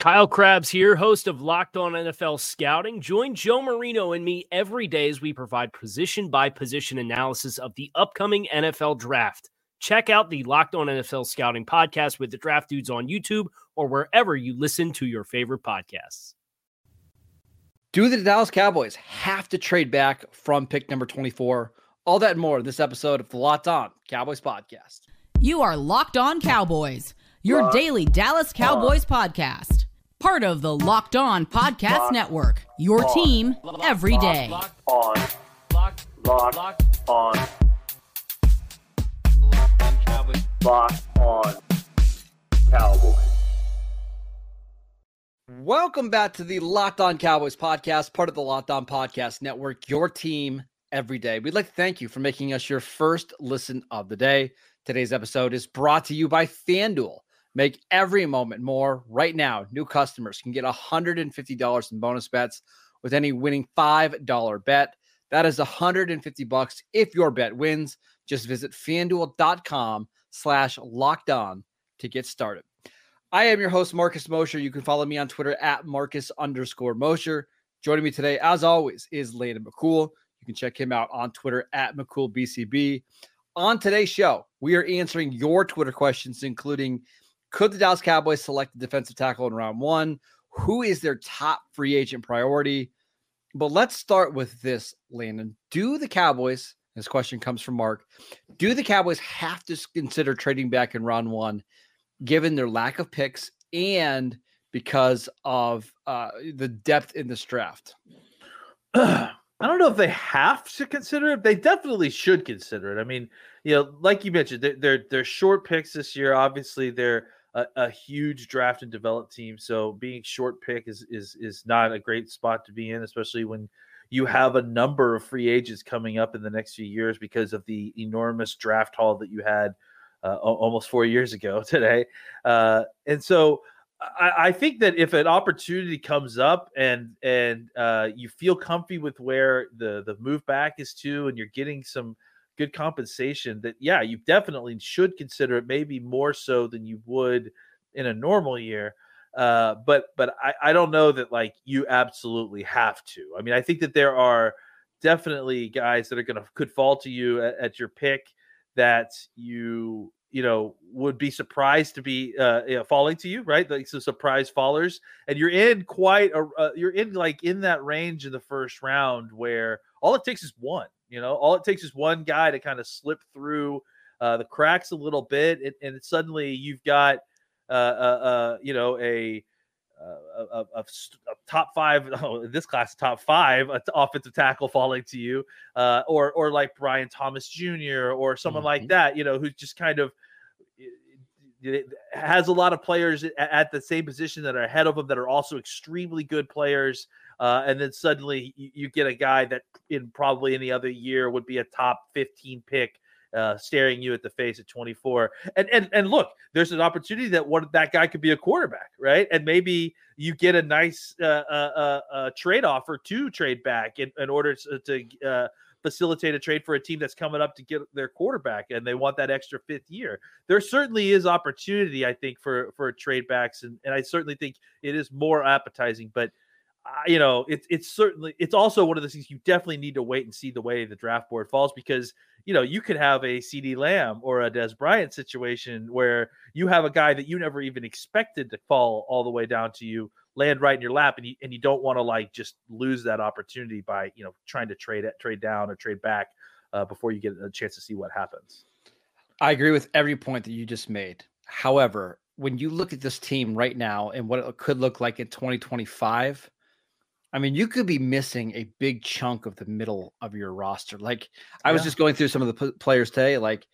Kyle Crabbs here, host of Locked On NFL Scouting. Join Joe Marino and me every day as we provide position by position analysis of the upcoming NFL draft. Check out the Locked On NFL Scouting podcast with the draft dudes on YouTube or wherever you listen to your favorite podcasts. Do the Dallas Cowboys have to trade back from pick number 24? All that and more in this episode of the Locked On Cowboys podcast. You are Locked On Cowboys, your Locked daily Dallas Cowboys on. podcast part of the Locked On Podcast Locked Network. Your on. team every day. Locked on. Locked, locked, locked on. Locked on Cowboys. Locked on Cowboys. Welcome back to the Locked On Cowboys podcast, part of the Locked On Podcast Network, your team every day. We'd like to thank you for making us your first listen of the day. Today's episode is brought to you by FanDuel. Make every moment more. Right now, new customers can get $150 in bonus bets with any winning $5 bet. That is 150 bucks if your bet wins. Just visit fanduel.com slash locked on to get started. I am your host, Marcus Mosher. You can follow me on Twitter at Marcus underscore Mosher. Joining me today, as always, is Landon McCool. You can check him out on Twitter at McCoolBCB. On today's show, we are answering your Twitter questions, including could the Dallas Cowboys select a defensive tackle in round one? Who is their top free agent priority? But let's start with this, Landon. Do the Cowboys, this question comes from Mark, do the Cowboys have to consider trading back in round one, given their lack of picks and because of uh, the depth in this draft? I don't know if they have to consider it. They definitely should consider it. I mean, you know, like you mentioned, they're they're, they're short picks this year. Obviously, they're a, a, huge draft and develop team. So being short pick is is is not a great spot to be in, especially when you have a number of free agents coming up in the next few years because of the enormous draft haul that you had uh, almost four years ago today. Uh, and so I, I, think that if an opportunity comes up and and uh, you feel comfy with where the the move back is to, and you're getting some good compensation that yeah you definitely should consider it maybe more so than you would in a normal year uh, but but I, I don't know that like you absolutely have to. I mean i think that there are definitely guys that are gonna could fall to you at, at your pick that you you know would be surprised to be uh falling to you right? Like some surprise fallers and you're in quite a uh, you're in like in that range in the first round where all it takes is one you know, all it takes is one guy to kind of slip through uh, the cracks a little bit, and, and suddenly you've got, uh, uh, uh you know, a, uh, a, a, a, top five, oh, this class, top five offensive tackle falling to you, uh, or or like Brian Thomas Jr. or someone mm-hmm. like that, you know, who's just kind of has a lot of players at the same position that are ahead of them that are also extremely good players uh, and then suddenly you, you, get a guy that in probably any other year would be a top 15 pick uh, staring you at the face at 24. And and and look, there's an opportunity that one that guy could be a quarterback, right? And maybe you get a nice uh, uh, uh, uh trade offer to trade back in, in order to, to facilitate a trade for a team that's coming up to get their quarterback and they want that extra fifth year. There certainly is opportunity, I think, for for trade backs, and, and I certainly think it is more appetizing, but you know, it's it's certainly it's also one of the things you definitely need to wait and see the way the draft board falls because you know you could have a CeeDee Lamb or a Dez Bryant situation where you have a guy that you never even expected to fall all the way down to you land right in your lap and you and you don't want to like just lose that opportunity by you know trying to trade it trade down or trade back uh, before you get a chance to see what happens. I agree with every point that you just made. However, when you look at this team right now and what it could look like in 2025 I mean, you could be missing a big chunk of the middle of your roster. Like I was Yeah. just going through some of the p- players today. Like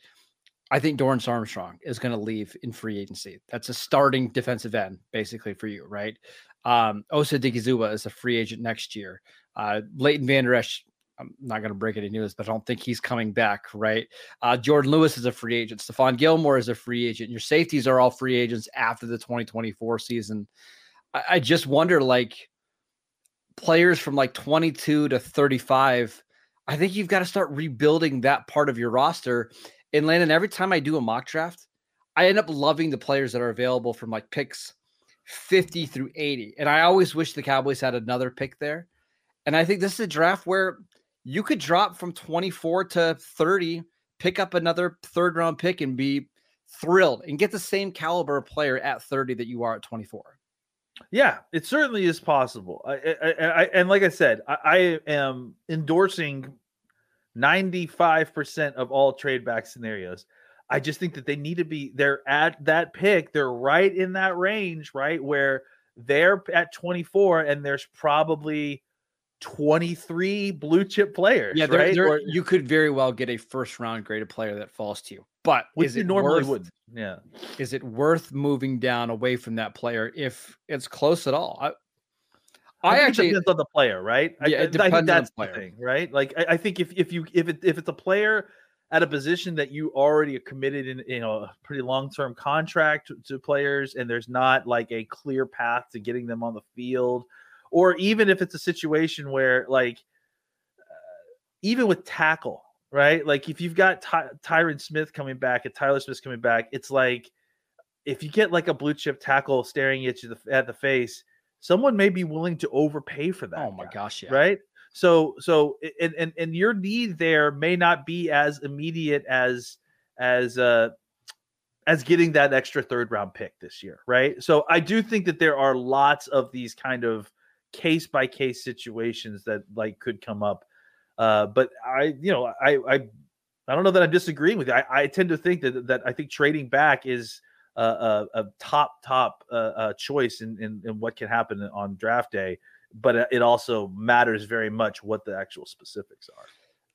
I think Dorance Armstrong is going to leave in free agency. That's a starting defensive end, basically for you, right? Um, Osa Odighizuwa is a free agent next year. Uh, Leighton Vander Esch, I'm not going to break any news, but I don't think he's coming back, right? Uh, Jourdan Lewis is a free agent. Stephon Gilmore is a free agent. Your safeties are all free agents after the 2024 season. I, I just wonder, like, players from like 22 to 35, I think you've got to start rebuilding that part of your roster. And Landon, every time I do a mock draft, I end up loving the players that are available from like picks 50 through 80. And I always wish the Cowboys had another pick there. And I think this is a draft where you could drop from 24 to 30, pick up another third round pick and be thrilled and get the same caliber player at 30 that you are at 24. Yeah, it certainly is possible. I, I, I, and like I said, I, I am endorsing 95% of all trade back scenarios. I just think that they need to be they're at that pick. They're right in that range, right? Where they're at 24 and there's probably 23 blue chip players. Yeah, there, right? there- Or- you could very well get a first round graded player that falls to you. But which is it normally worth, would. Yeah. Is it worth moving down away from that player if it's close at all? I, I, I think it actually depends on the player, right? Yeah, it I, I depends on think the that's the player. thing, right? Like I, I think if if you if it if it's a player at a position that you already are committed in, you know, a pretty long term contract to, to players, and there's not like a clear path to getting them on the field, or even if it's a situation where like uh, even with tackle, right? Like if you've got Ty- Tyron Smith coming back and Tyler Smith coming back, it's like if you get like a blue chip tackle staring at you the, at the face, someone may be willing to overpay for that. oh my guy, gosh, yeah. Right. So so and and and your need there may not be as immediate as as uh as getting that extra third round pick this year, right? So I do think that there are lots of these kind of case by case situations that like could come up. Uh, but I, you know, I, I, I don't know that I'm disagreeing with you. I, I tend to think that that I think trading back is a, a, a top top uh, uh, choice in, in in what can happen on draft day. But it also matters very much what the actual specifics are.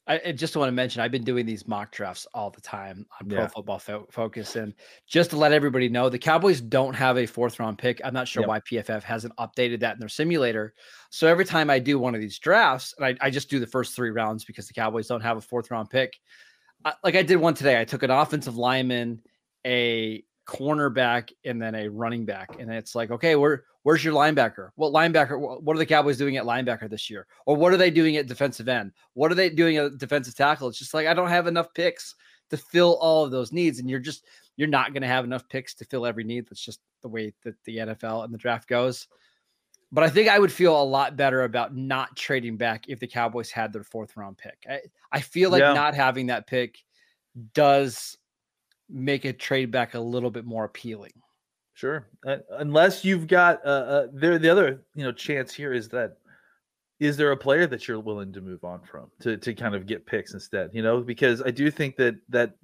I, I just want to mention I've been doing these mock drafts all the time on Pro Yeah. Football Fo- Focus, and just to let everybody know, the Cowboys don't have a fourth round pick. I'm not sure Yep. why PFF hasn't updated that in their simulator. So every time I do one of these drafts, and I, I just do the first three rounds because the Cowboys don't have a fourth round pick. I, like I did one today, I took an offensive lineman, a cornerback, and then a running back, and it's like, okay, where where's your linebacker? What linebacker? What are the Cowboys doing at linebacker this year? Or what are they doing at defensive end? What are they doing at defensive tackle? It's just like I don't have enough picks to fill all of those needs, and you're just you're not going to have enough picks to fill every need. That's just the way that the NFL and the draft goes. But I think I would feel a lot better about not trading back if the Cowboys had their fourth round pick. I, I feel like Yeah. not having that pick does make a trade back a little bit more appealing. Sure. Uh, unless you've got uh, uh there the other, you know, chance here is that is there a player that you're willing to move on from to to kind of get picks instead, you know, because I do think that that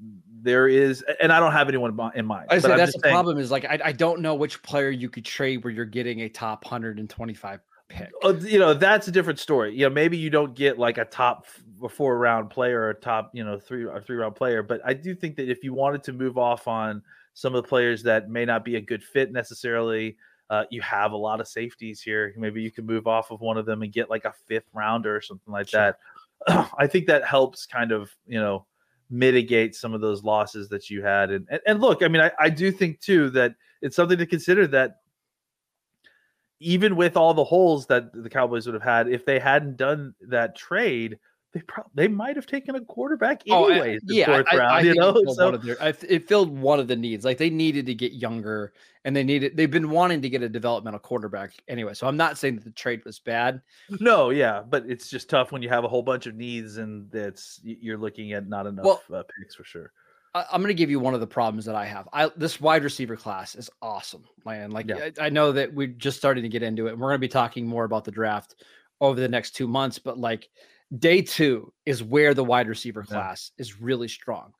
there is and I don't have anyone in mi- mind. I say that's the saying- problem is like I, I don't know which player you could trade where you're getting a top 125 pick. Uh, you know that's a different story. You know, maybe you don't get like a top four round player or a top, you know, three or three round player, but I do think that if you wanted to move off on some of the players that may not be a good fit necessarily, uh, you have a lot of safeties here. Maybe you can move off of one of them and get like a fifth rounder or something like Sure. that. I think that helps kind of, you know, mitigate some of those losses that you had. And and, and look, I mean, I, I do think too that it's something to consider that even with all the holes that the Cowboys would have had, if they hadn't done that trade, they probably they might have taken a quarterback Oh, I- yeah, fourth I, round, I you think it know. filled So- one of their- it filled one of the needs. Like they needed to get younger, and they needed. They've been wanting to get a developmental quarterback anyway. So I'm not saying that the trade was bad. no, yeah, but it's just tough when you have a whole bunch of needs and that's you're looking at not enough Well- uh, picks for sure. I, I'm going to give you one of the problems that I have. I this wide receiver class is awesome, man. Like Yeah. I, I know that we're just starting to get into it, and we're going to be talking more about the draft over the next two months. But like day two is where the wide receiver Yeah. class is really strong.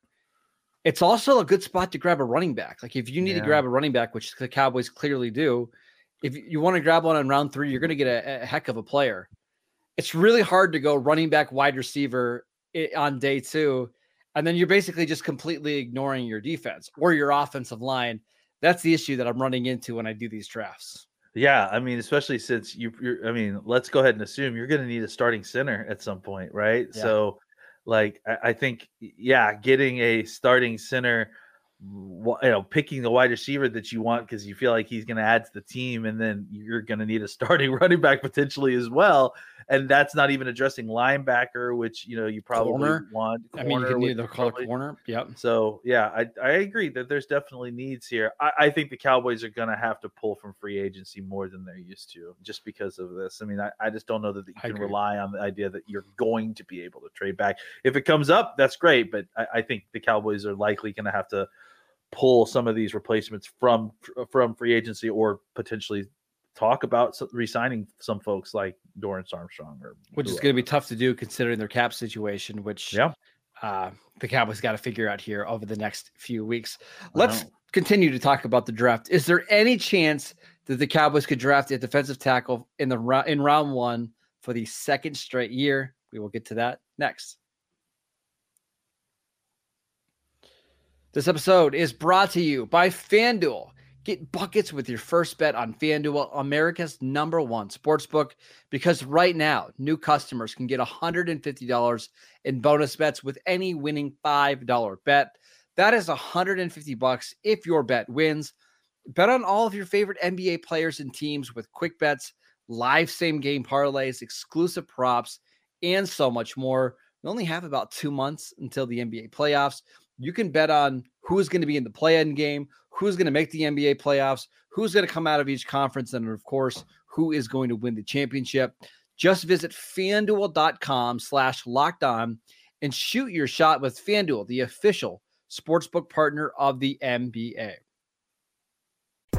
It's also a good spot to grab a running back. Like if you need Yeah. to grab a running back, which the Cowboys clearly do, if you want to grab one on round three, you're going to get a, a, heck of a player. It's really hard to go running back, wide receiver eh, on day two, and then you're basically just completely ignoring your defense or your offensive line. That's the issue that I'm running into when I do these drafts. Yeah, I mean, especially since you, are I mean, let's go ahead and assume you're going to need a starting center at some point, right? Yeah. So, like, I, I think, yeah, getting a starting center you know picking the wide receiver that you want because you feel like he's going to add to the team and then you're going to need a starting running back potentially as well and that's not even addressing linebacker which you know you probably corner. want corner, i mean you can either call it corner yep. So yeah I, I agree that there's definitely needs here. I, I think the cowboys are going to have to pull from free agency more than they're used to just because of this. I mean i, I just don't know that you can rely on the idea that you're going to be able to trade back. If it comes up that's great but i, I think the cowboys are likely going to have to pull some of these replacements from from free agency or potentially talk about resigning some folks like Dorance Armstrong or which is going to be tough to do considering their cap situation which yeah uh, the Cowboys got to figure out here over the next few weeks. Let's continue to talk about the draft. Is there any chance that the Cowboys could draft a defensive tackle in the in round 1 for the second straight year? We will get to that next. This episode is brought to you by FanDuel. Get buckets with your first bet on FanDuel, America's number one sportsbook, because right now, new customers can get $150 in bonus bets with any winning $5 bet. That is 150 bucks if your bet wins. Bet on all of your favorite NBA players and teams with quick bets, live same game parlays, exclusive props, and so much more. We only have about two months until the NBA playoffs. You can bet on who's going to be in the play-in game, who's going to make the NBA playoffs, who's going to come out of each conference, and of course, who is going to win the championship. Just visit fanduel.com slash locked on and shoot your shot with FanDuel, the official sportsbook partner of the NBA.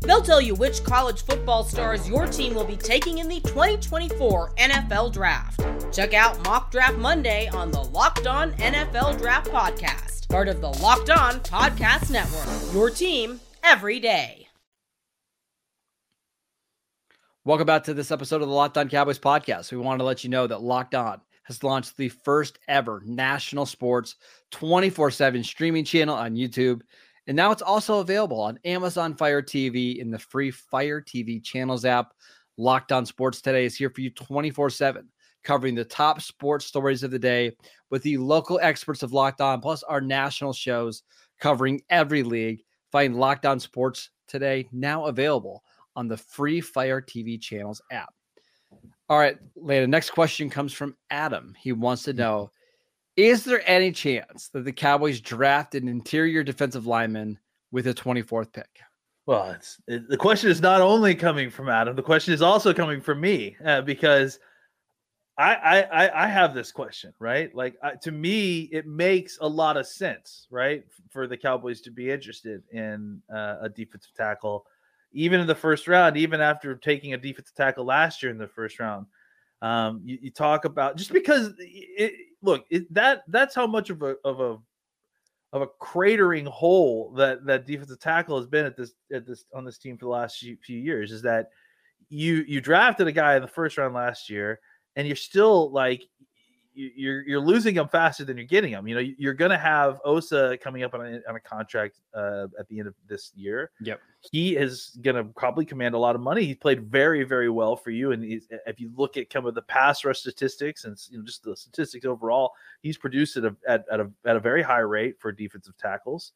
They'll tell you which college football stars your team will be taking in the 2024 NFL Draft. Check out Mock Draft Monday on the Locked On NFL Draft Podcast part of the Locked On Podcast Network. Your team every day. Welcome back to this episode of the Locked On Cowboys podcast. We want to let you know that Locked On has launched the first ever national sports 24 7 streaming channel on YouTube. And now it's also available on Amazon Fire TV in the free Fire TV channels app. Locked On Sports Today is here for you 24 7 covering the top sports stories of the day with the local experts of Locked On, plus our national shows covering every league. Find Locked On Sports today, now available on the free Fire TV channels app. All right, Lana, next question comes from Adam. He wants to mm-hmm. know Is there any chance that the Cowboys draft an interior defensive lineman with a 24th pick? Well, it's it, the question is not only coming from Adam, the question is also coming from me uh, because I, I I have this question, right? Like uh, to me, it makes a lot of sense, right, for the Cowboys to be interested in uh, a defensive tackle, even in the first round, even after taking a defensive tackle last year in the first round. Um, you, you talk about just because it, look it, that that's how much of a of a of a cratering hole that that defensive tackle has been at this at this on this team for the last few, few years is that you you drafted a guy in the first round last year and you're still like you're you're losing them faster than you're getting them. You know, you're going to have Osa coming up on a, on a contract uh, at the end of this year. Yep, he is going to probably command a lot of money. He played very very well for you, and if you look at some of the pass rush statistics and you know just the statistics overall, he's produced at a at, at a at a very high rate for defensive tackles.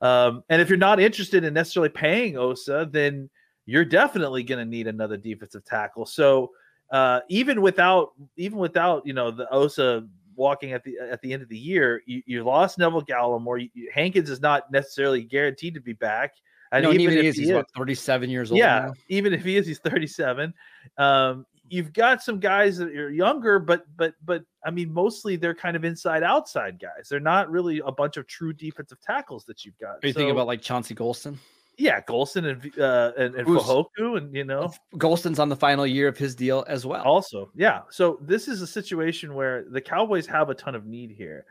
Um, and if you're not interested in necessarily paying Osa, then you're definitely going to need another defensive tackle. So uh, even without even without you know the Osa walking at the at the end of the year, you, you lost Neville Gallimore. You, Hankins is not necessarily guaranteed to be back. And no, even, even if he is, he's what, 37 years old. Yeah, now? even if he is, he's 37. Um, you've got some guys that are younger, but but but I mean, mostly they're kind of inside outside guys. They're not really a bunch of true defensive tackles that you've got. Are you So, thinking about like Chauncey Golston? Yeah, Golston and uh, and, and Fehoko, and you know, Golston's on the final year of his deal as well. also, yeah. So this is a situation where the Cowboys have a ton of need here.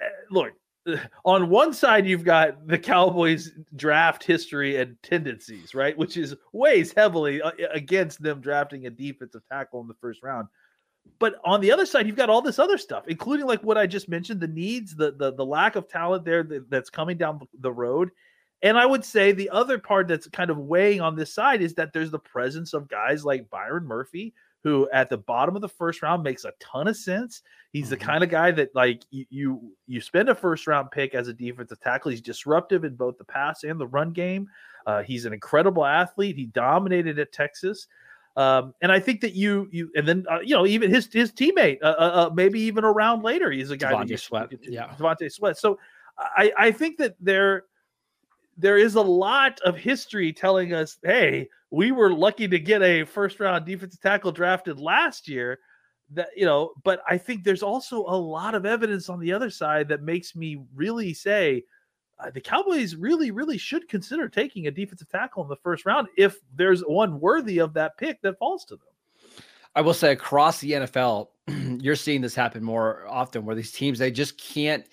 Eh, Look, on one side you've got the Cowboys draft history and tendencies, right, which is weighs heavily uh, against them drafting a defensive tackle in the first round. But on the other side, you've got all this other stuff, including like what I just mentioned, the needs, the the, the lack of talent there that, that's coming down the road. And I would say the other part that's kind of weighing on this side is that there's the presence of guys like Byron Murphy, who at the bottom of the first round makes a ton of sense. He's the Mhm. kind of guy that like you, you you spend a first round pick as a defensive tackle. He's disruptive in both the pass and the run game. Uh, he's an incredible athlete. He dominated at Texas. Um, and I think that you you and then uh, you know even his his teammate uh, uh, uh, maybe even a round later he's a guy Devontae Sweat, yeah. Devontae Sweat. So I I think that there there is a lot of history telling us, hey, we were lucky to get a first round defensive tackle drafted last year. That you know, but I think there's also a lot of evidence on the other side that makes me really say uh, the Cowboys really, really should consider taking a defensive tackle in the first round if there's one worthy of that pick that falls to them. I will say across the NFL, you're seeing this happen more often where these teams they just can't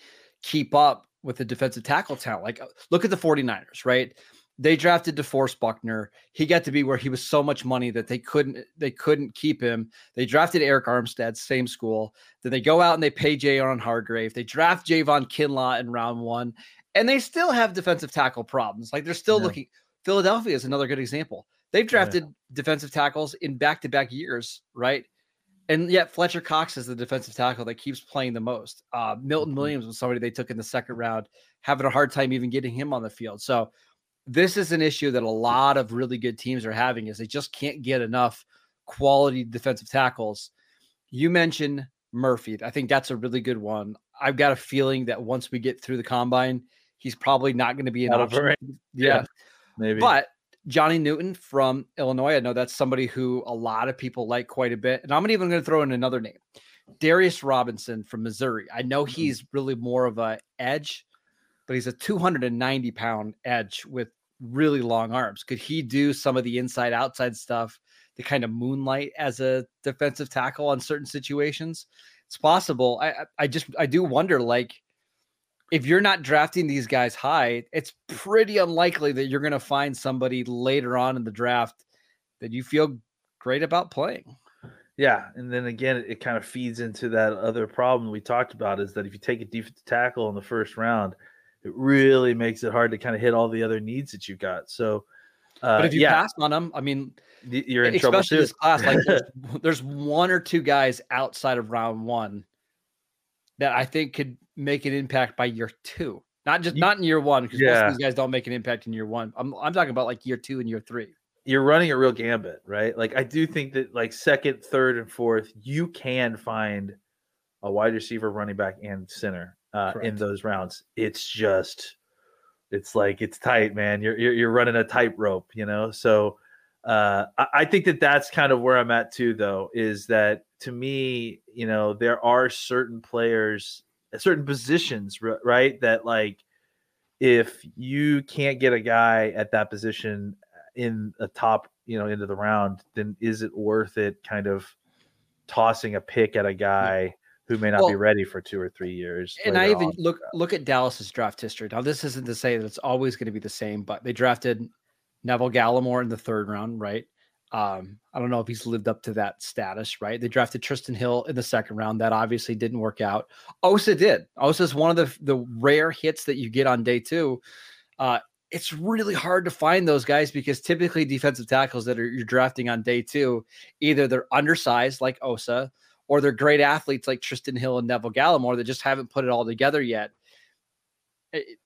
keep up with the defensive tackle talent. Like uh, look at the 49ers, right? They drafted DeForest Buckner. He got to be where he was so much money that they couldn't they couldn't keep him. They drafted Arik Armstead, same school. Then they go out and they pay Javon Hargrave. They draft Javon Kinlaw in round one, and they still have defensive tackle problems. Like they're still Yeah. looking. Philadelphia is another good example. They've Yeah. drafted defensive tackles in back to back years, right? And yet Fletcher Cox is the defensive tackle that keeps playing the most. Uh, Milton Mhm. Williams was somebody they took in the second round, having a hard time even getting him on the field. So this is an issue that a lot of really good teams are having is they just can't get enough quality defensive tackles. You mentioned Murphy. I think that's a really good one. I've got a feeling that once we get through the combine, he's probably not going to be an Out option. range. Yeah. Maybe. But Johnny Newton from Illinois, I know that's somebody who a lot of people like quite a bit. And I'm even going to throw in another name. Darius Robinson from Missouri. I know Mhm. he's really more of a edge, but he's a 290 pound edge with really long arms. Could he do some of the inside outside stuff to kind of moonlight as a defensive tackle on certain situations? It's possible. I- I just I do wonder like if you're not drafting these guys high, it's pretty unlikely that you're going to find somebody later on in the draft that you feel great about playing. Yeah, and then again, it, kind of feeds into that other problem we talked about is that if you take a defensive tackle in the first round, it really makes it hard to kind of hit all the other needs that you've got. So, uh, But if you yeah, pass on them, I mean, you're in trouble especially too. this class, like there's, there's one or two guys outside of round one that I think could make an impact by year two. Not just not in year one, because most of these guys don't make an impact in year one. I'm I'm talking about like year two and year three. you're running a real gambit, right? Like I do think that like second, third, and fourth, you can find a wide receiver, running back, and center uh, in those rounds. It's just, it's like it's tight, man. You're you're, you're running a tightrope, you know. So uh, I, I think that that's kind of where I'm at too, though. Is that to me, you know, there are certain players, certain positions, right? That like if you can't get a guy at that position in a top, you know, into the round, then is it worth it kind of tossing a pick at a guy who may not be ready for two or three years? And I even on? look look at Dallas's draft history. Now, this isn't to say that it's always going to be the same, but they drafted Neville Gallimore in the third round, right? Um, I don't know if he's lived up to that status, right? They drafted Trysten Hill in the second round. That obviously didn't work out. Osa did. Osa is one of the the rare hits that you get on day two. Uh, it's really hard to find those guys because typically defensive tackles that are you're drafting on day two, either they're undersized like Osa, or they're great athletes like Trysten Hill and Neville Gallimore that just haven't put it all together yet. It-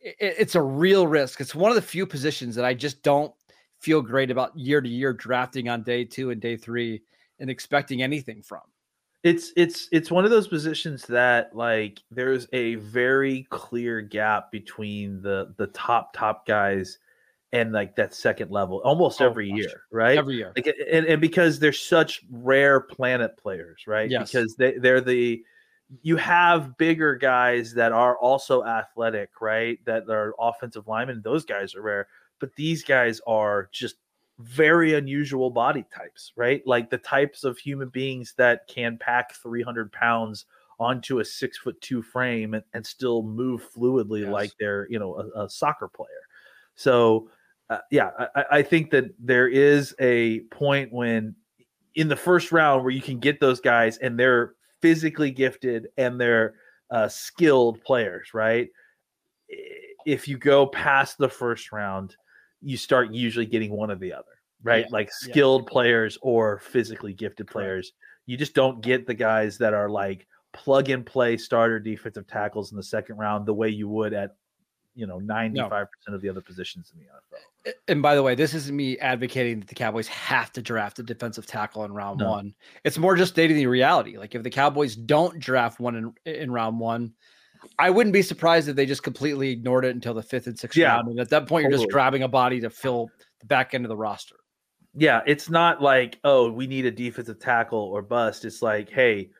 it- it's a real risk. It's one of the few positions that I just don't feel great about year to year drafting on day two and day three and expecting anything from. it's it's it's one of those positions that like there's a very clear gap between the the top top guys and like that second level almost Oh, every gosh. year, right? Every year. like and, and because they're such rare planet players right Yes. because they, they're the you have bigger guys that are also athletic right? That are offensive linemen those guys are rare but these guys are just very unusual body types right? Like the types of human beings that can pack 300 pounds onto a six foot two frame and, and still move fluidly Yes. like they're you know a, a soccer player. So uh, yeah, I- I, I think that there is a point when in the first round where you can get those guys and they're physically gifted and they're uh, skilled players, right? If you go past the first round, you start usually getting one or the other, right? Yeah, Like yeah. skilled players or physically gifted players. You just don't get the guys that are like plug and play starter defensive tackles in the second round the way you would at you know 95% of the other positions in the NFL. And by the way, this isn't me advocating that the Cowboys have to draft a defensive tackle in round No. one. It's more just stating the reality. Like if the Cowboys don't draft one in, in round one, I wouldn't be surprised if they just completely ignored it until the fifth and sixth Yeah, round. And at that point, you're just grabbing a body to fill the back end of the roster. Yeah, it's not like, oh, we need a defensive tackle or bust. It's like, hey,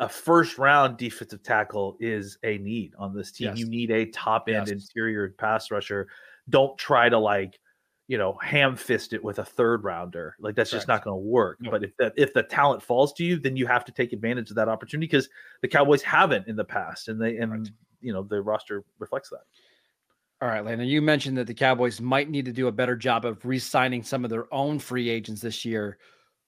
a, first round defensive tackle is a need on this team. Yes. You need a top end Yes. interior pass rusher. Don't try to like, you know, ham fist it with a third rounder. Like that's just not going to work. No. But if that if the talent falls to you, then you have to take advantage of that opportunity because the Cowboys haven't in the past, and they and Correct. you know the roster reflects that. All right, Landon, you mentioned that the Cowboys might need to do a better job of re signing some of their own free agents this year.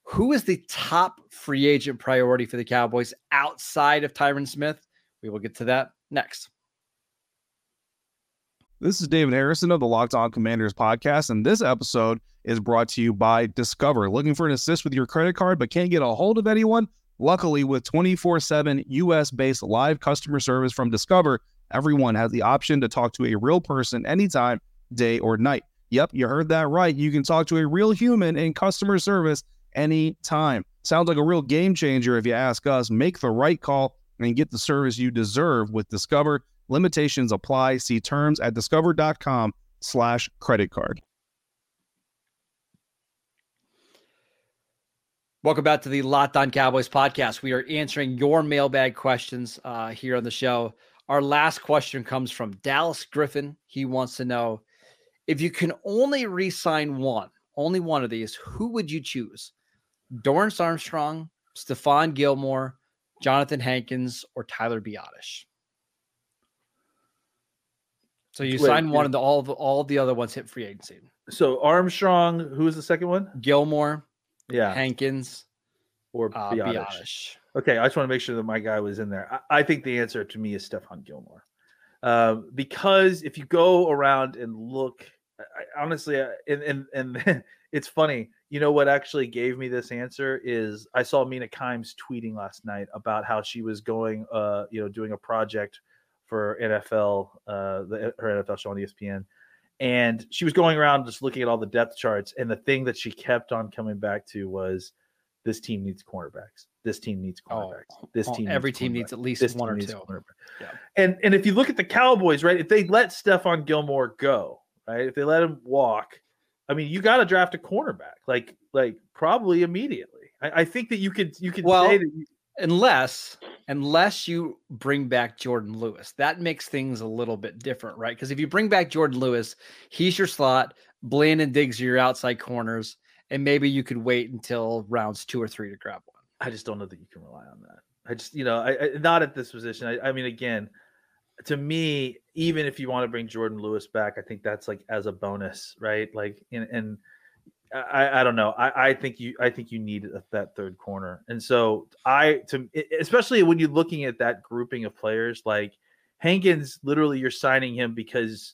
Who is the top free agent priority for the Cowboys outside of Tyron Smith? We will get to that next. This is David Harrison of the Locked On Commanders podcast, and this episode is brought to you by Discover. Looking for an assist with your credit card but can't get a hold of anyone? Luckily, with 24 7 US based live customer service from Discover, everyone has the option to talk to a real person anytime, day or night. Yep, you heard that right. You can talk to a real human in customer service anytime. Sounds like a real game changer if you ask us. Make the right call and get the service you deserve with Discover. Limitations apply. See terms at discover.com slash credit card. Welcome back to the Locked On Cowboys podcast. We are answering your mailbag questions uh, here on the show. Our last question comes from Dallas Griffin. He wants to know if you can only re sign one, only one of these, who would you choose? Dorance Armstrong, Stephon Gilmore, Johnathan Hankins, or Tyler Biadasz? So you Wait, sign one, yeah. and the, all of all the other ones hit free agency. So Armstrong, who was the second one? Gilmore, Yeah, Hankins, or uh, Biadasz. Biadasz. Okay, I just want to make sure that my guy was in there. I, I think the answer to me is Stephon Gilmore, um, because if you go around and look, I, I- honestly, I- and and and it's funny. You know what actually gave me this answer is I saw Mina Kimes tweeting last night about how she was going, uh, you know, doing a project for NFL, uh, the, her NFL show on ESPN. And she was going around just looking at all the depth charts. And the thing that she kept on coming back to was this team needs cornerbacks. This team needs cornerbacks. this Oh, team every needs team needs at least This one or two. Yeah. And and if you look at the Cowboys, right, if they let Stephon Gilmore go, right, if they let him walk, I mean, you got to draft a cornerback, like like probably immediately. I, I think that you could you could Well, say that you, unless unless you bring back Jourdan Lewis. That makes things a little bit different, right? Because if you bring back Jourdan Lewis, he's your slot. Bland and Diggs are your outside corners, and maybe you could wait until rounds two or three to grab one. I just don't know that you can rely on that. I just, you know, I, I not at this position. I, I mean, again, to me, even if you want to bring Jourdan Lewis back, I think that's like as a bonus, right? Like, and, and I, I don't know. I, I think you, I think you need a- that third corner, and so I, to especially when you're looking at that grouping of players, like Hankins, literally, you're signing him because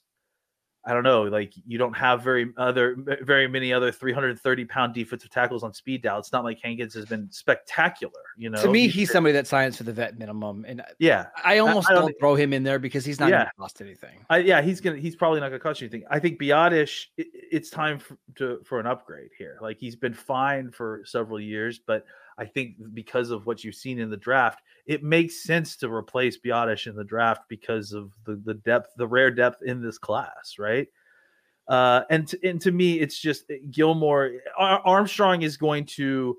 I don't know, like you don't have very other very many other 330 pound defensive tackles on speed dial. It's not like Hankins has been spectacular, you know. to me, he's somebody that signs for the vet minimum, and yeah, I almost I don't, don't- throw him in there because he's not Yeah. cost anything. I, yeah, he's gonna he's probably not gonna cost you anything. I think Biadasz, it, it's time for, to for an upgrade here. Like he's been fine for several years, but I think because of what you've seen in the draft, it makes sense to replace Biadasz in the draft because of the the depth, the rare depth in this class, right? Uh, and to, and to me, it's just uh, Gilmore Armstrong is going to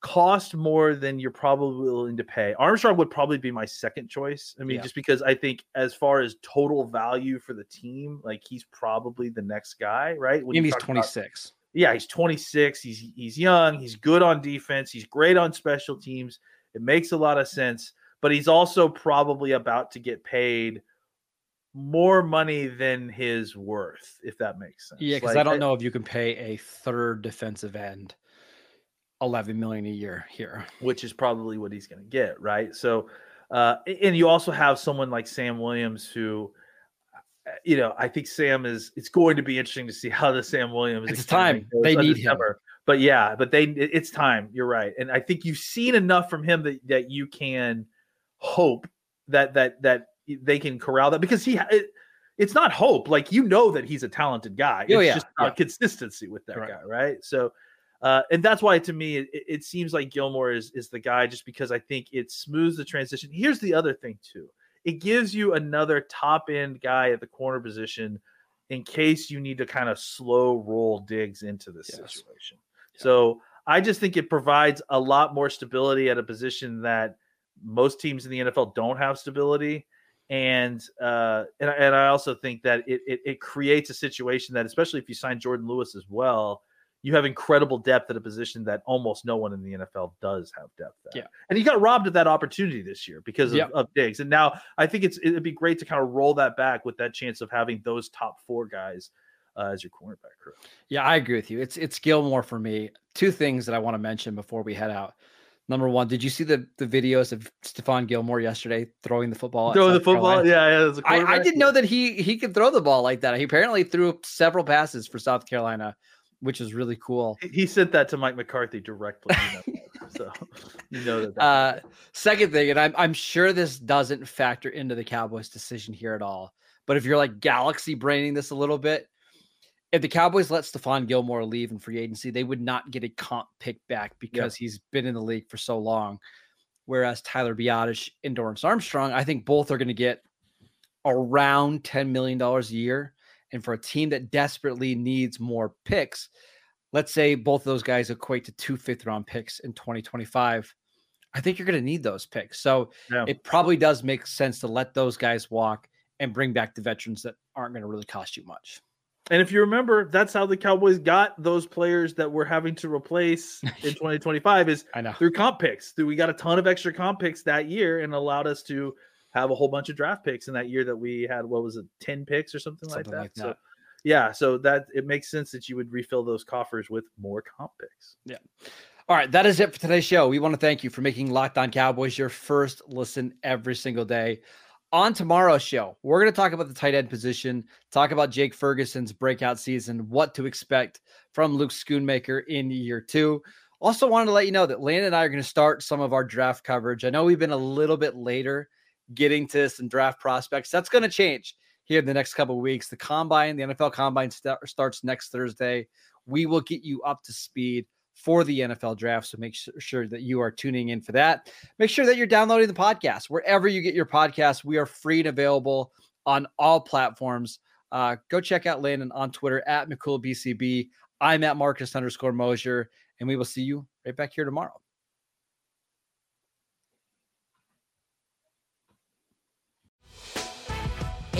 cost more than you're probably willing to pay. Armstrong would probably be my second choice. I mean, yeah. just because I think as far as total value for the team, like he's probably the next guy, right? When he's 26. About, yeah, he's 26. He's he's young. He's good on defense. He's great on special teams. It makes a lot of sense, but he's also probably about to get paid more money than his worth, if that makes sense. Yeah, because like, I don't know if you can pay a third defensive end 11 million a year here, which is probably what he's going to get, right? So, uh, and you also have someone like Sam Williams who, you know, I think Sam is. It's going to be interesting to see how the Sam Williams. It's time they need him. But yeah, but they it's time. You're right, and I think you've seen enough from him that that you can hope that that that they can corral that because he. It, it's not hope. Like you know that he's a talented guy. Oh, it's yeah. just yeah. consistency with that right. guy, right? So uh, and that's why to me it, it, seems like Gilmore is is the guy just because I think it smooths the transition. Here's the other thing too. It gives you another top end guy at the corner position in case you need to kind of slow roll Diggs into this yes. situation. Yeah. So I just think it provides a lot more stability at a position that most teams in the NFL don't have stability. And uh, and, and I also think that it, it it creates a situation that, especially if you sign Jourdan Lewis as well, you have incredible depth at a position that almost no one in the NFL does have depth at. Yeah. And he got robbed of that opportunity this year because of, yep. of Diggs. And now I think it's it'd be great to kind of roll that back with that chance of having those top four guys uh, as your cornerback crew. Yeah, I agree with you. It's it's Gilmore for me. Two things that I want to mention before we head out. Number one, did you see the the videos of Stephon Gilmore yesterday throwing the football? Throwing the football, yeah, yeah. I, I, didn't know that he he could throw the ball like that. He apparently threw several passes for South Carolina which is really cool. He sent that to Mike McCarthy directly. You know so you know that. Uh, second thing, and I'm I'm sure this doesn't factor into the Cowboys' decision here at all. But if you're like galaxy braining this a little bit, if the Cowboys let Stephon Gilmore leave in free agency, they would not get a comp pick back because he's been in the league for so long. Whereas Tyler Biadasz and Dorance Armstrong, I think both are going to get around $10 million a year. And for a team that desperately needs more picks, let's say both of those guys equate to two fifth round picks in 2025. I think you're going to need those picks. So yeah. it probably does make sense to let those guys walk and bring back the veterans that aren't going to really cost you much. And if you remember, that's how the Cowboys got those players that we're having to replace in 2025 is I know. through comp picks. We got a ton of extra comp picks that year and allowed us to have a whole bunch of draft picks in that year that we had what was it 10 picks or something, something like, that. like that. So yeah, so that it makes sense that you would refill those coffers with more comp picks. Yeah. All right, that is it for today's show. We want to thank you for making Locked On Cowboys your first listen every single day. On tomorrow's show, we're going to talk about the tight end position, talk about Jake Ferguson's breakout season, what to expect from Luke Schoonmaker in year two. Also, wanted to let you know that Landon and I are going to start some of our draft coverage. I know we've been a little bit later getting to some draft prospects. That's going to change here in the next couple weeks. The combine, the NFL combine st- starts next Thursday. We will get you up to speed for the NFL draft. So make sure that you are tuning in for that. Make sure that you're downloading the podcast wherever you get your podcast. We are free and available on all platforms. Uh, go check out Landon on Twitter at McCoolBCB. I'm at Marcus underscore Mosher, and we will see you right back here tomorrow.